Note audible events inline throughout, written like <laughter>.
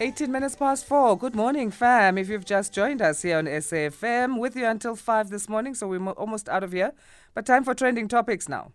18 minutes past four. Good morning, fam. If you've just joined us here on SAFM, with you until five this morning, so we're almost out of here. But time for trending topics now.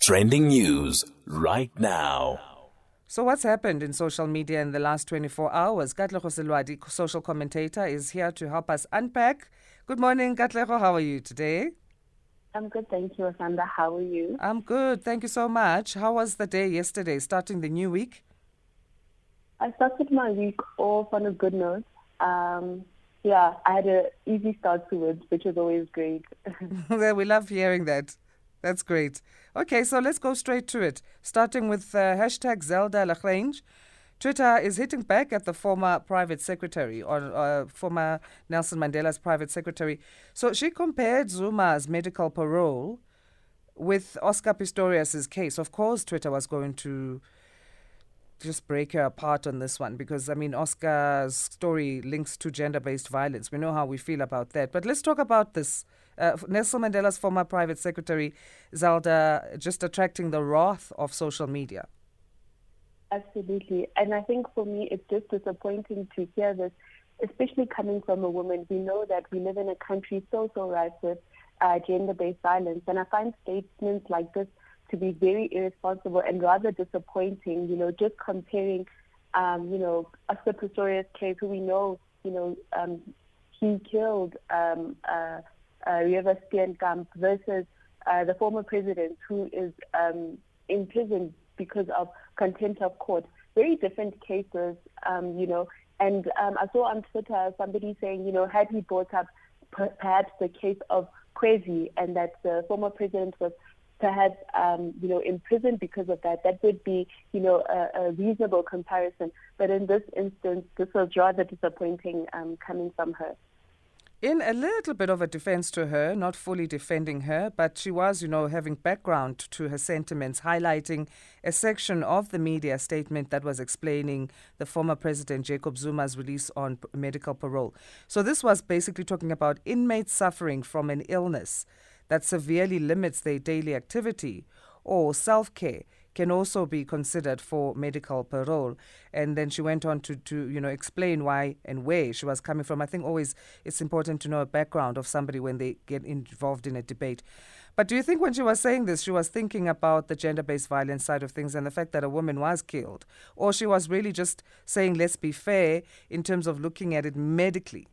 Trending news right now. So, what's happened in social media in the last 24 hours? Katleho Selwadi, social commentator, is here to help us unpack. Good morning, Katleho. How are you today? I'm good, thank you, Asanda. How are you? I'm good. Thank you so much. How was the day yesterday, starting the new week? I started my week off on a good note. Um, yeah, I had an easy start to it, which is always great. <laughs> <laughs> we love hearing that. That's great. Okay, so let's go straight to it. Starting with uh, hashtag Zelda la Grange. Twitter is hitting back at the former private secretary or uh, former Nelson Mandela's private secretary. So she compared Zuma's medical parole with Oscar Pistorius's case. Of course, Twitter was going to just break her apart on this one because I mean Oscar's story links to gender-based violence. We know how we feel about that. But let's talk about this. Uh, Nelson Mandela's former private secretary, Zelda, just attracting the wrath of social media. Absolutely. And I think for me, it's just disappointing to hear this, especially coming from a woman. We know that we live in a country so, so rife with uh, gender-based violence. And I find statements like this to be very irresponsible and rather disappointing, you know, just comparing, um, you know, Oscar Pistorius' case, who we know, you know, um, he killed um, uh, uh, Reeva Steenkamp versus uh, the former president who is um, in prison because of contempt of court. Very different cases, um, you know. And um, I saw on Twitter somebody saying, you know, had he brought up perhaps the case of Kwezi and that the former president was perhaps um, you know imprisoned because of that. That would be you know a, a reasonable comparison. But in this instance, this was rather disappointing um, coming from her. In a little bit of a defense to her, not fully defending her, but she was, you know, having background to her sentiments, highlighting a section of the media statement that was explaining the former President Jacob Zuma's release on medical parole. So this was basically talking about inmates suffering from an illness that severely limits their daily activity or self care can also be considered for medical parole. And then she went on to, to you know explain why and where she was coming from. I think always it's important to know a background of somebody when they get involved in a debate. But do you think when she was saying this, she was thinking about the gender based violence side of things and the fact that a woman was killed? Or she was really just saying, let's be fair in terms of looking at it medically?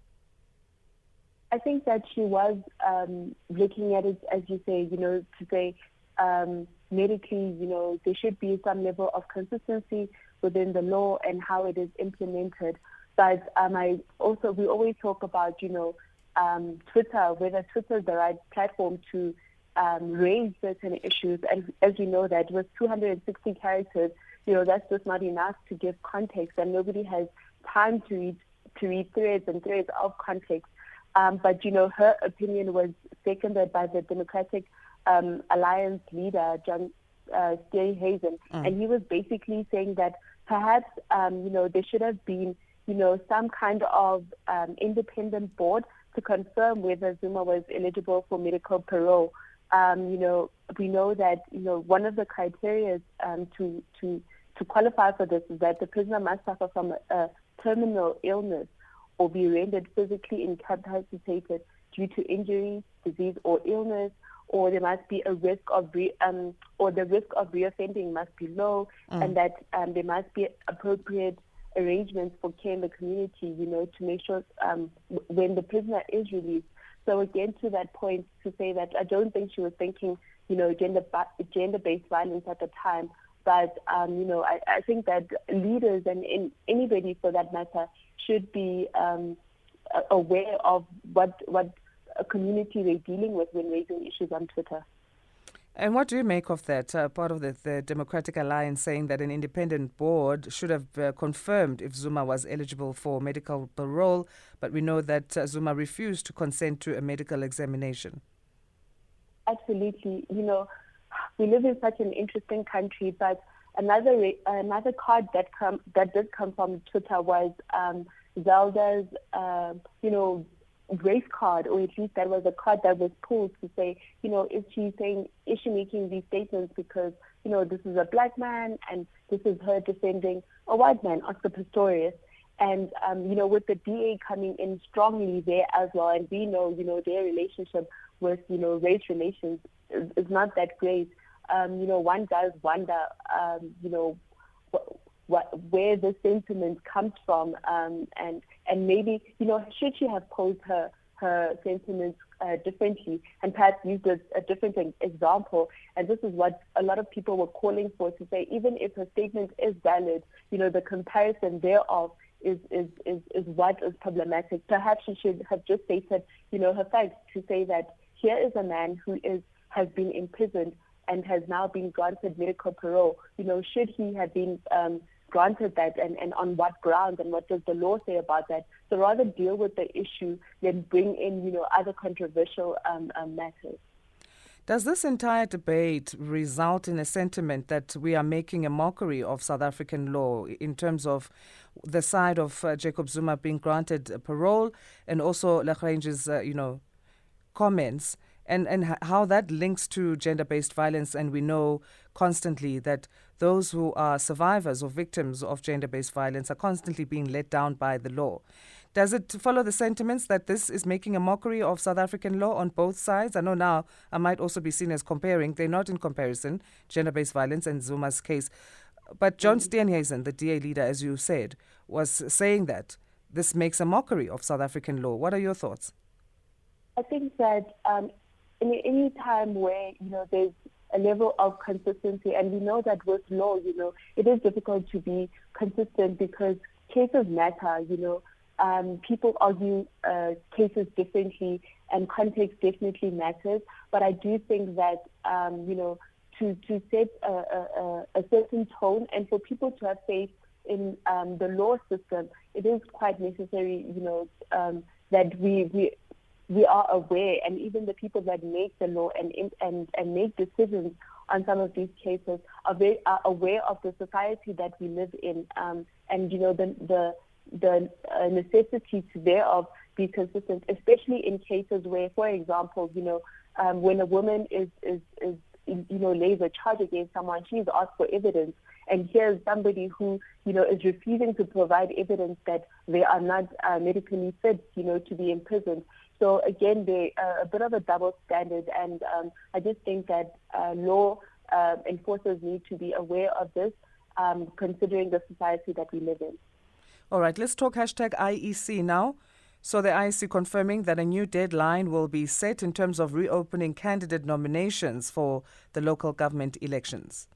I think that she was um, looking at it, as you say, you know, to say um, medically, you know, there should be some level of consistency within the law and how it is implemented. But um, I also, we always talk about, you know, um, Twitter, whether Twitter is the right platform to um, raise certain issues. And as we know that with 260 characters, you know, that's just not enough to give context and nobody has time to read, to read threads and threads of context. Um, but, you know, her opinion was seconded by the Democratic um, Alliance leader, John uh, Steenhuisen. Mm. And he was basically saying that perhaps, um, you know, there should have been, you know, some kind of um, independent board to confirm whether Zuma was eligible for medical parole. Um, you know, we know that, you know, one of the criteria um, to, to, to qualify for this is that the prisoner must suffer from a, a terminal illness or be rendered physically incapacitated due to injury, disease, or illness, or there must be a risk of re, um, or the risk of reoffending must be low, mm. and that um, there must be appropriate arrangements for care in the community, you know, to make sure um, when the prisoner is released. So again, to that point, to say that I don't think she was thinking, you know, gender gender-based violence at the time, but um, you know, I, I think that leaders and in, anybody for that matter should be um, aware of what what a community they're dealing with when raising issues on Twitter. And what do you make of that? Uh, part of the, the, Democratic Alliance saying that an independent board should have uh, confirmed if Zuma was eligible for medical parole, but we know that uh, Zuma refused to consent to a medical examination. Absolutely. You know, we live in such an interesting country, but another another card that come that did come from Twitter was um, Zelda's, uh, you know, race card, or at least that was a card that was pulled to say, you know, is she saying, is she making these statements because, you know, this is a black man and this is her defending a white man, Oscar Pistorius. And, um, you know, with the DA coming in strongly there as well, and we know, you know, their relationship with, you know, race relations is, is not that great. Um, you know, one does wonder, um, you know, what, what, where the sentiment comes from, um, and and maybe, you know, should she have posed her her sentiments uh, differently and perhaps used a, a different example. And this is what a lot of people were calling for to say, even if her statement is valid, you know, the comparison thereof is, is, is, is what is problematic. Perhaps she should have just stated, you know, her facts to say that here is a man who is has been imprisoned and has now been granted medical parole. You know, should he have been um, granted that and, and on what grounds and what does the law say about that. So rather deal with the issue than bring in, you know, other controversial um, um, matters. Does this entire debate result in a sentiment that we are making a mockery of South African law in terms of the side of uh, Jacob Zuma being granted parole and also la Grange's, uh, you know, comments? And, and how that links to gender based violence. And we know constantly that those who are survivors or victims of gender based violence are constantly being let down by the law. Does it follow the sentiments that this is making a mockery of South African law on both sides? I know now I might also be seen as comparing. They're not in comparison, gender based violence and Zuma's case. But John mm-hmm. Steenhuisen, the DA leader, as you said, was saying that this makes a mockery of South African law. What are your thoughts? I think that um, in any time where you know there's a level of consistency, and we know that with law, you know, it is difficult to be consistent because cases matter. You know, um, people argue uh, cases differently, and context definitely matters. But I do think that um, you know to to set a, a, a, certain tone and for people to have faith in um, the law system, it is quite necessary. You know um, that we we we are aware, and even the people that make the law and and and make decisions on some of these cases are very are aware of the society that we live in, um, and you know the the the uh, necessity to thereof be consistent, especially in cases where, for example, you know, um, when a woman is is is you know lays a charge against someone, she's asked for evidence, and here's somebody who you know is refusing to provide evidence that they are not uh, medically fit, you know, to be imprisoned. So again, they are a bit of a double standard, and um, I just think that uh, law uh, enforcers need to be aware of this, um, considering the society that we live in. All right, let's talk hashtag IEC now. So the IEC confirming that a new deadline will be set in terms of reopening candidate nominations for the local government elections.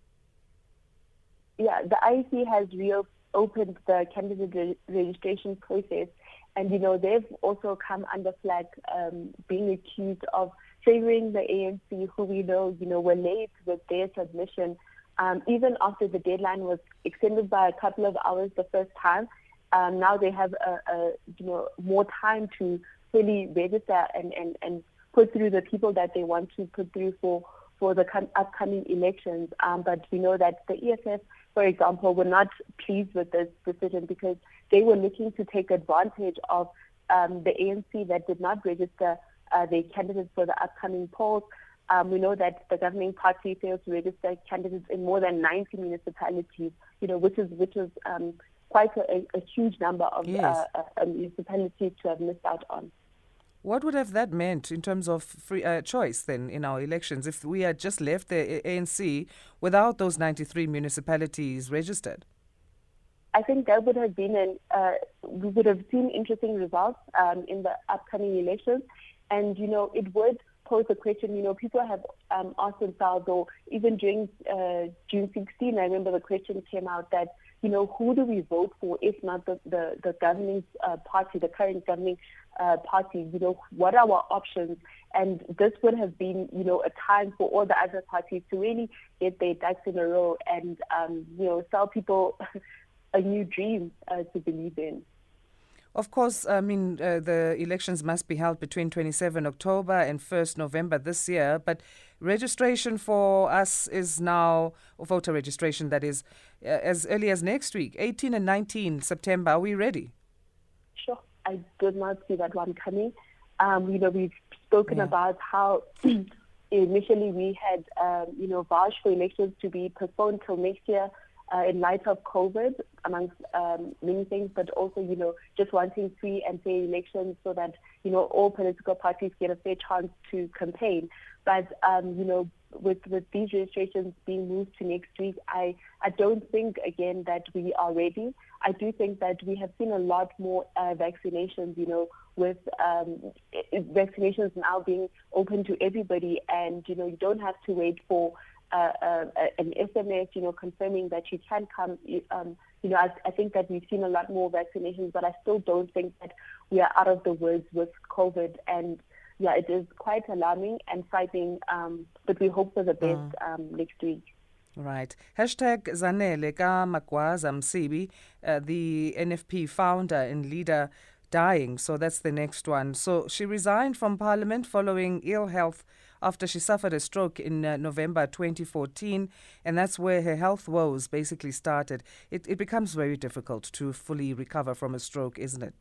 Yeah, the IEC has reopened the candidate re- registration process and, you know, they've also come under flag um, being accused of favoring the ANC, who we know, you know, were late with their submission. Um, even after the deadline was extended by a couple of hours the first time, um, now they have a, a, you know more time to fully register and, and, and put through the people that they want to put through for for the upcoming elections. Um, but we know that the EFF, for example, were not pleased with this decision because they were looking to take advantage of um, the ANC that did not register uh, their candidates for the upcoming polls. Um, we know that the governing party failed to register candidates in more than 90 municipalities, you know, which is which is um, quite a, a, huge number of yes. uh, uh, municipalities to have missed out on. What would have that meant in terms of free uh, choice then in our elections if we had just left the ANC without those 93 municipalities registered? I think that would have been an, uh, we would have seen interesting results um, in the upcoming elections. And, you know, it would pose a question, you know, people have um, asked themselves, or even during uh, June 16, I remember the question came out that, you know, who do we vote for if not the, the, the governing uh, party, the current governing uh, party, you know, what are our options? And this would have been, you know, a time for all the other parties to really get their ducks in a row and, um, you know, tell people <laughs> a new dream uh, to believe in. Of course, I mean, uh, the elections must be held between 27 October and 1st November this year, but registration for us is now, voter registration that is, uh, as early as next week, 18 and 19 September. Are we ready? Sure. I did not see that one coming. Um, you know, we've spoken yeah. about how <clears throat> initially we had, um, you know, vouched for elections to be postponed till next year. Uh, in light of COVID, amongst um, many things, but also, you know, just wanting free and fair elections so that, you know, all political parties get a fair chance to campaign. But, um, you know, with, with these registrations being moved to next week, I, I don't think, again, that we are ready. I do think that we have seen a lot more uh, vaccinations, you know, with um, vaccinations now being open to everybody, and, you know, you don't have to wait for uh, uh, an SMS, you know, confirming that you can come. Um, you know, I, I, think that we've seen a lot more vaccinations, but I still don't think that we are out of the woods with COVID. And yeah, it is quite alarming and frightening, um, but we hope for the best mm. um, next week. Right. Hashtag Zanele Ka Magwaza Msibi, uh, the NFP founder and leader, dying. So that's the next one. So she resigned from parliament following ill health after she suffered a stroke in uh, November 2014, and that's where her health woes basically started. It, it becomes very difficult to fully recover from a stroke, isn't it?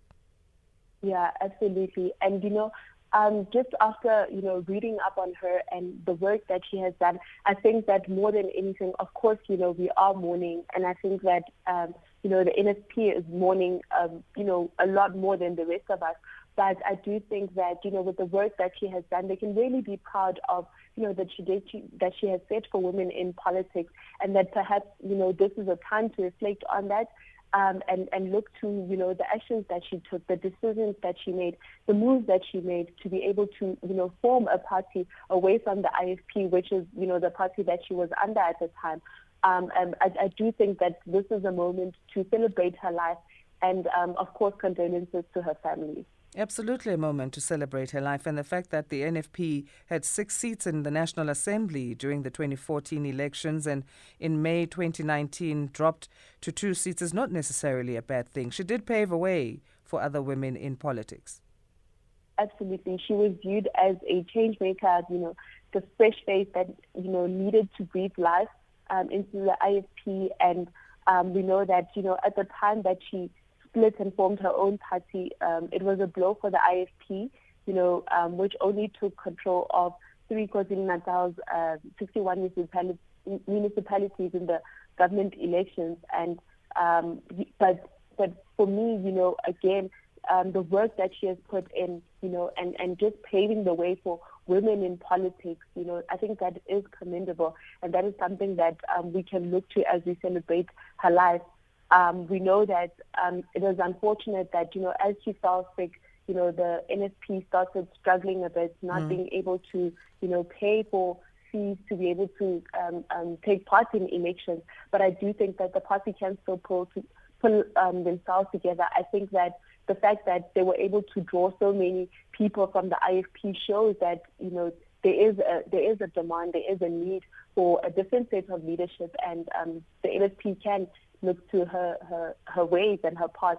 Yeah, absolutely. And you know, um, just after you know reading up on her and the work that she has done, I think that more than anything, of course, you know we are mourning, and I think that um, you know the NFP is mourning, um, you know, a lot more than the rest of us. But I do think that, you know, with the work that she has done, they can really be proud of, you know, she did, that she has set for women in politics and that perhaps, you know, this is a time to reflect on that. Um, and, and look to, you know, the actions that she took, the decisions that she made, the moves that she made to be able to, you know, form a party away from the IFP, which is, you know, the party that she was under at the time. Um, and I, I do think that this is a moment to celebrate her life and, um, of course, condolences to her family. Absolutely a moment to celebrate her life, and the fact that the NFP had six seats in the National Assembly during the 2014 elections and in May 2019 dropped to two seats is not necessarily a bad thing. She did pave a way for other women in politics. Absolutely. She was viewed as a change maker, you know, the fresh face that, you know, needed to breathe life um, into the IFP. And um, we know that, you know, at the time that she split and formed her own party. Um, it was a blow for the IFP, you know, um, which only took control of three KwaZulu-Natal's uh, 61 municipalities, municipalities in the government elections. And um, but but for me, you know, again, um, the work that she has put in, you know, and, and just paving the way for women in politics, you know, I think that is commendable. And that is something that um, we can look to as we celebrate her life. Um, we know that um, it is unfortunate that, you know, as she fell sick, you know, the NFP started struggling a bit, not mm. being able to, you know, pay for fees to be able to um, um, take part in elections. But I do think that the party can still pull, to, pull um, themselves together. I think that the fact that they were able to draw so many people from the IFP shows that, you know, there is a there is a demand, there is a need for a different set of leadership, and um, the NFP can look to her, her, her ways and her path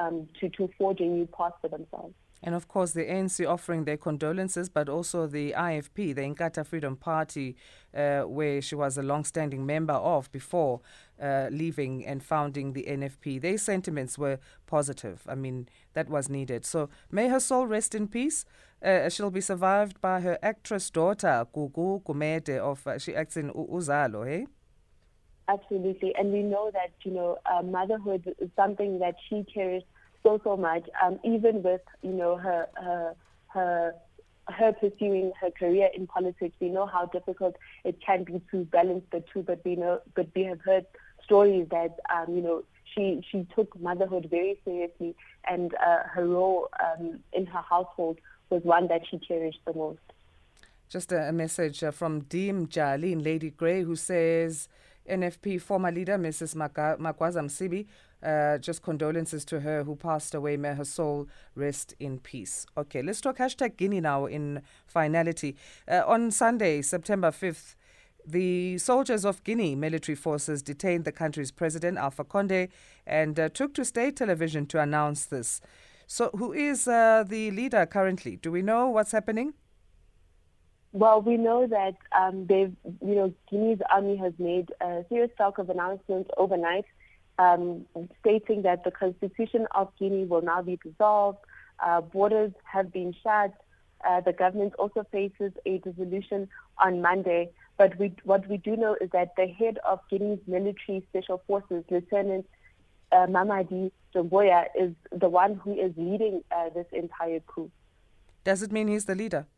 um, to, to forge a new path for themselves. And of course, the ANC offering their condolences, but also the IFP, the Inkatha Freedom Party, uh, where she was a long standing member of before uh, leaving and founding the NFP. Their sentiments were positive. I mean, that was needed. So may her soul rest in peace. Uh, she'll be survived by her actress daughter, Gugu Gumede, of uh, she acts in Uzalo, hey? Absolutely. And we know that, you know, uh, motherhood is something that she cherished so, so much, um, even with, you know, her, her, her, her pursuing her career in politics. We know how difficult it can be to balance the two, but we know, but we have heard stories that, um, you know, she, she took motherhood very seriously and uh, her role um, in her household was one that she cherished the most. Just a, message uh, from Deem Jali Lady Grey who says, NFP former leader, Mrs. Magwaza Msibi. Uh, just condolences to her who passed away. May her soul rest in peace. Okay, let's talk hashtag Guinea now in finality. Uh, on Sunday, September 5th, the soldiers of Guinea military forces detained the country's president, Alpha Conde, and uh, took to state television to announce this. So, who is uh, the leader currently? Do we know what's happening? Well, we know that um, they've, you know, Guinea's army has made a serious talk of announcements overnight, um, stating that the constitution of Guinea will now be dissolved, uh, borders have been shut. Uh, the government also faces a dissolution on Monday. But we, what we do know is that the head of Guinea's military special forces, Lieutenant uh, Mamadi Doumbouya, is the one who is leading uh, this entire coup. Does it mean he's the leader?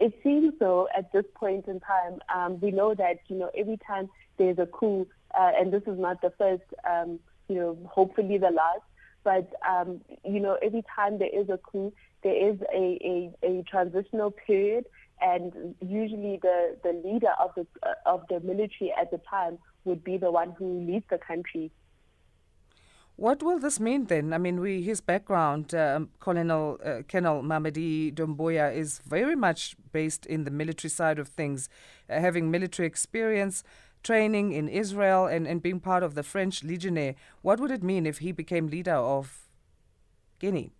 It seems so at this point in time. Um, we know that you know every time there's a coup, uh, and this is not the first, um, you know, hopefully the last. But um, you know, every time there is a coup, there is a, a, a transitional period, and usually the, the leader of the uh, of the military at the time would be the one who leads the country. What will this mean then? I mean, we, his background, um, Colonel uh, Colonel Mamadi Doumbouya, is very much based in the military side of things, uh, having military experience, training in Israel, and, and being part of the French Legionnaire. What would it mean if he became leader of Guinea?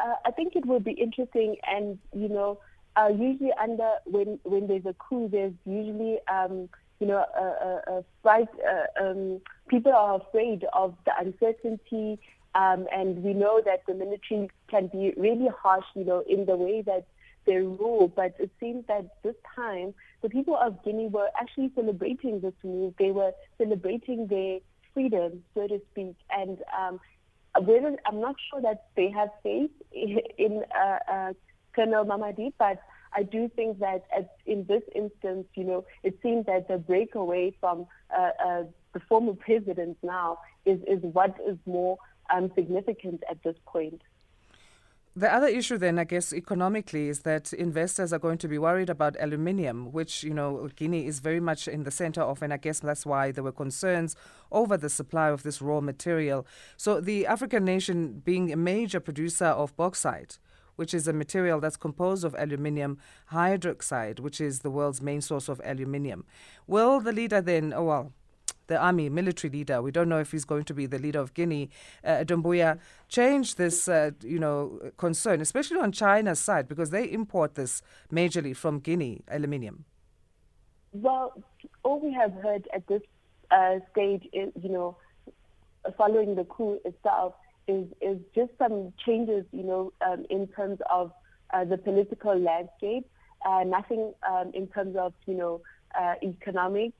Uh, I think it would be interesting, and you know, uh, usually under when when there's a coup, there's usually um, you know, a, a fight. Uh, um, people are afraid of the uncertainty, um, and we know that the military can be really harsh, you know, in the way that they rule. But it seems that this time, the people of Guinea were actually celebrating this move. They were celebrating their freedom, so to speak, and um, I'm not sure that they have faith <laughs> in uh, uh, Colonel Mamadi, but I do think that at, in this instance, you know, it seems that the breakaway from uh, uh, the former president now is, is what is more um, significant at this point. The other issue, then, I guess, economically, is that investors are going to be worried about aluminium, which, you know, Guinea is very much in the center of, and I guess that's why there were concerns over the supply of this raw material. So, the African nation being a major producer of bauxite, which is a material that's composed of aluminium hydroxide, which is the world's main source of aluminium. Will the leader then, oh well, the army military leader, we don't know if he's going to be the leader of Guinea, uh, Doumbouya, change this, uh, you know, concern, especially on China's side, because they import this majorly from Guinea, aluminium? Well, all we have heard at this uh, stage is, you know, following the coup itself, is is just some changes, you know, um, in terms of uh, the political landscape. Uh, nothing um, in terms of you know uh, economics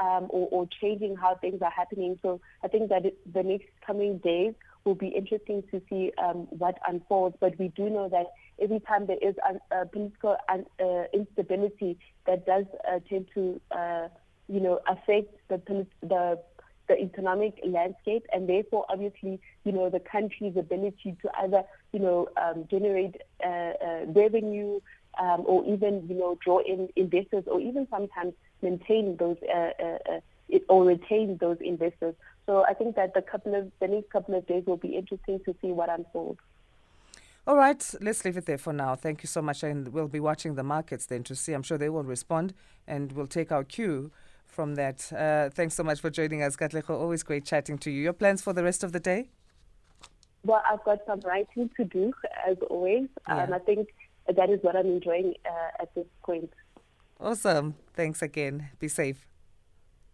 um, or, or, changing how things are happening. So I think that it, the next coming days will be interesting to see um, what unfolds. But we do know that every time there is a, political un, uh, instability, that does uh, tend to uh, you know affect the the the economic landscape and therefore obviously you know the country's ability to either you know um, generate uh, uh, revenue um, or even you know draw in investors or even sometimes maintain those uh, uh, uh or retain those investors. So I think that the couple of the next couple of days will be interesting to see what unfolds. All right, let's leave it there for now. Thank you so much, and we'll be watching the markets then to see. I'm sure they will respond, and we'll take our cue from that. Uh, thanks so much for joining us, Katleho. Always great chatting to you. Your plans for the rest of the day? Well, I've got some writing to do, as always. Yeah. Um, I think that is what I'm enjoying uh, at this point. Awesome. Thanks again. Be safe.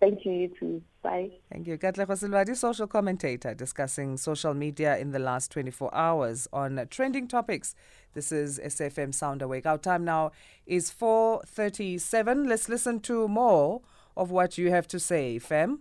Thank you, you too. Bye. Thank you. Katleho Selwadi, social commentator, discussing social media in the last 24 hours on trending topics. This is SFM Sound Awake. Our time now is 4.37. Let's listen to more of what you have to say, Fem.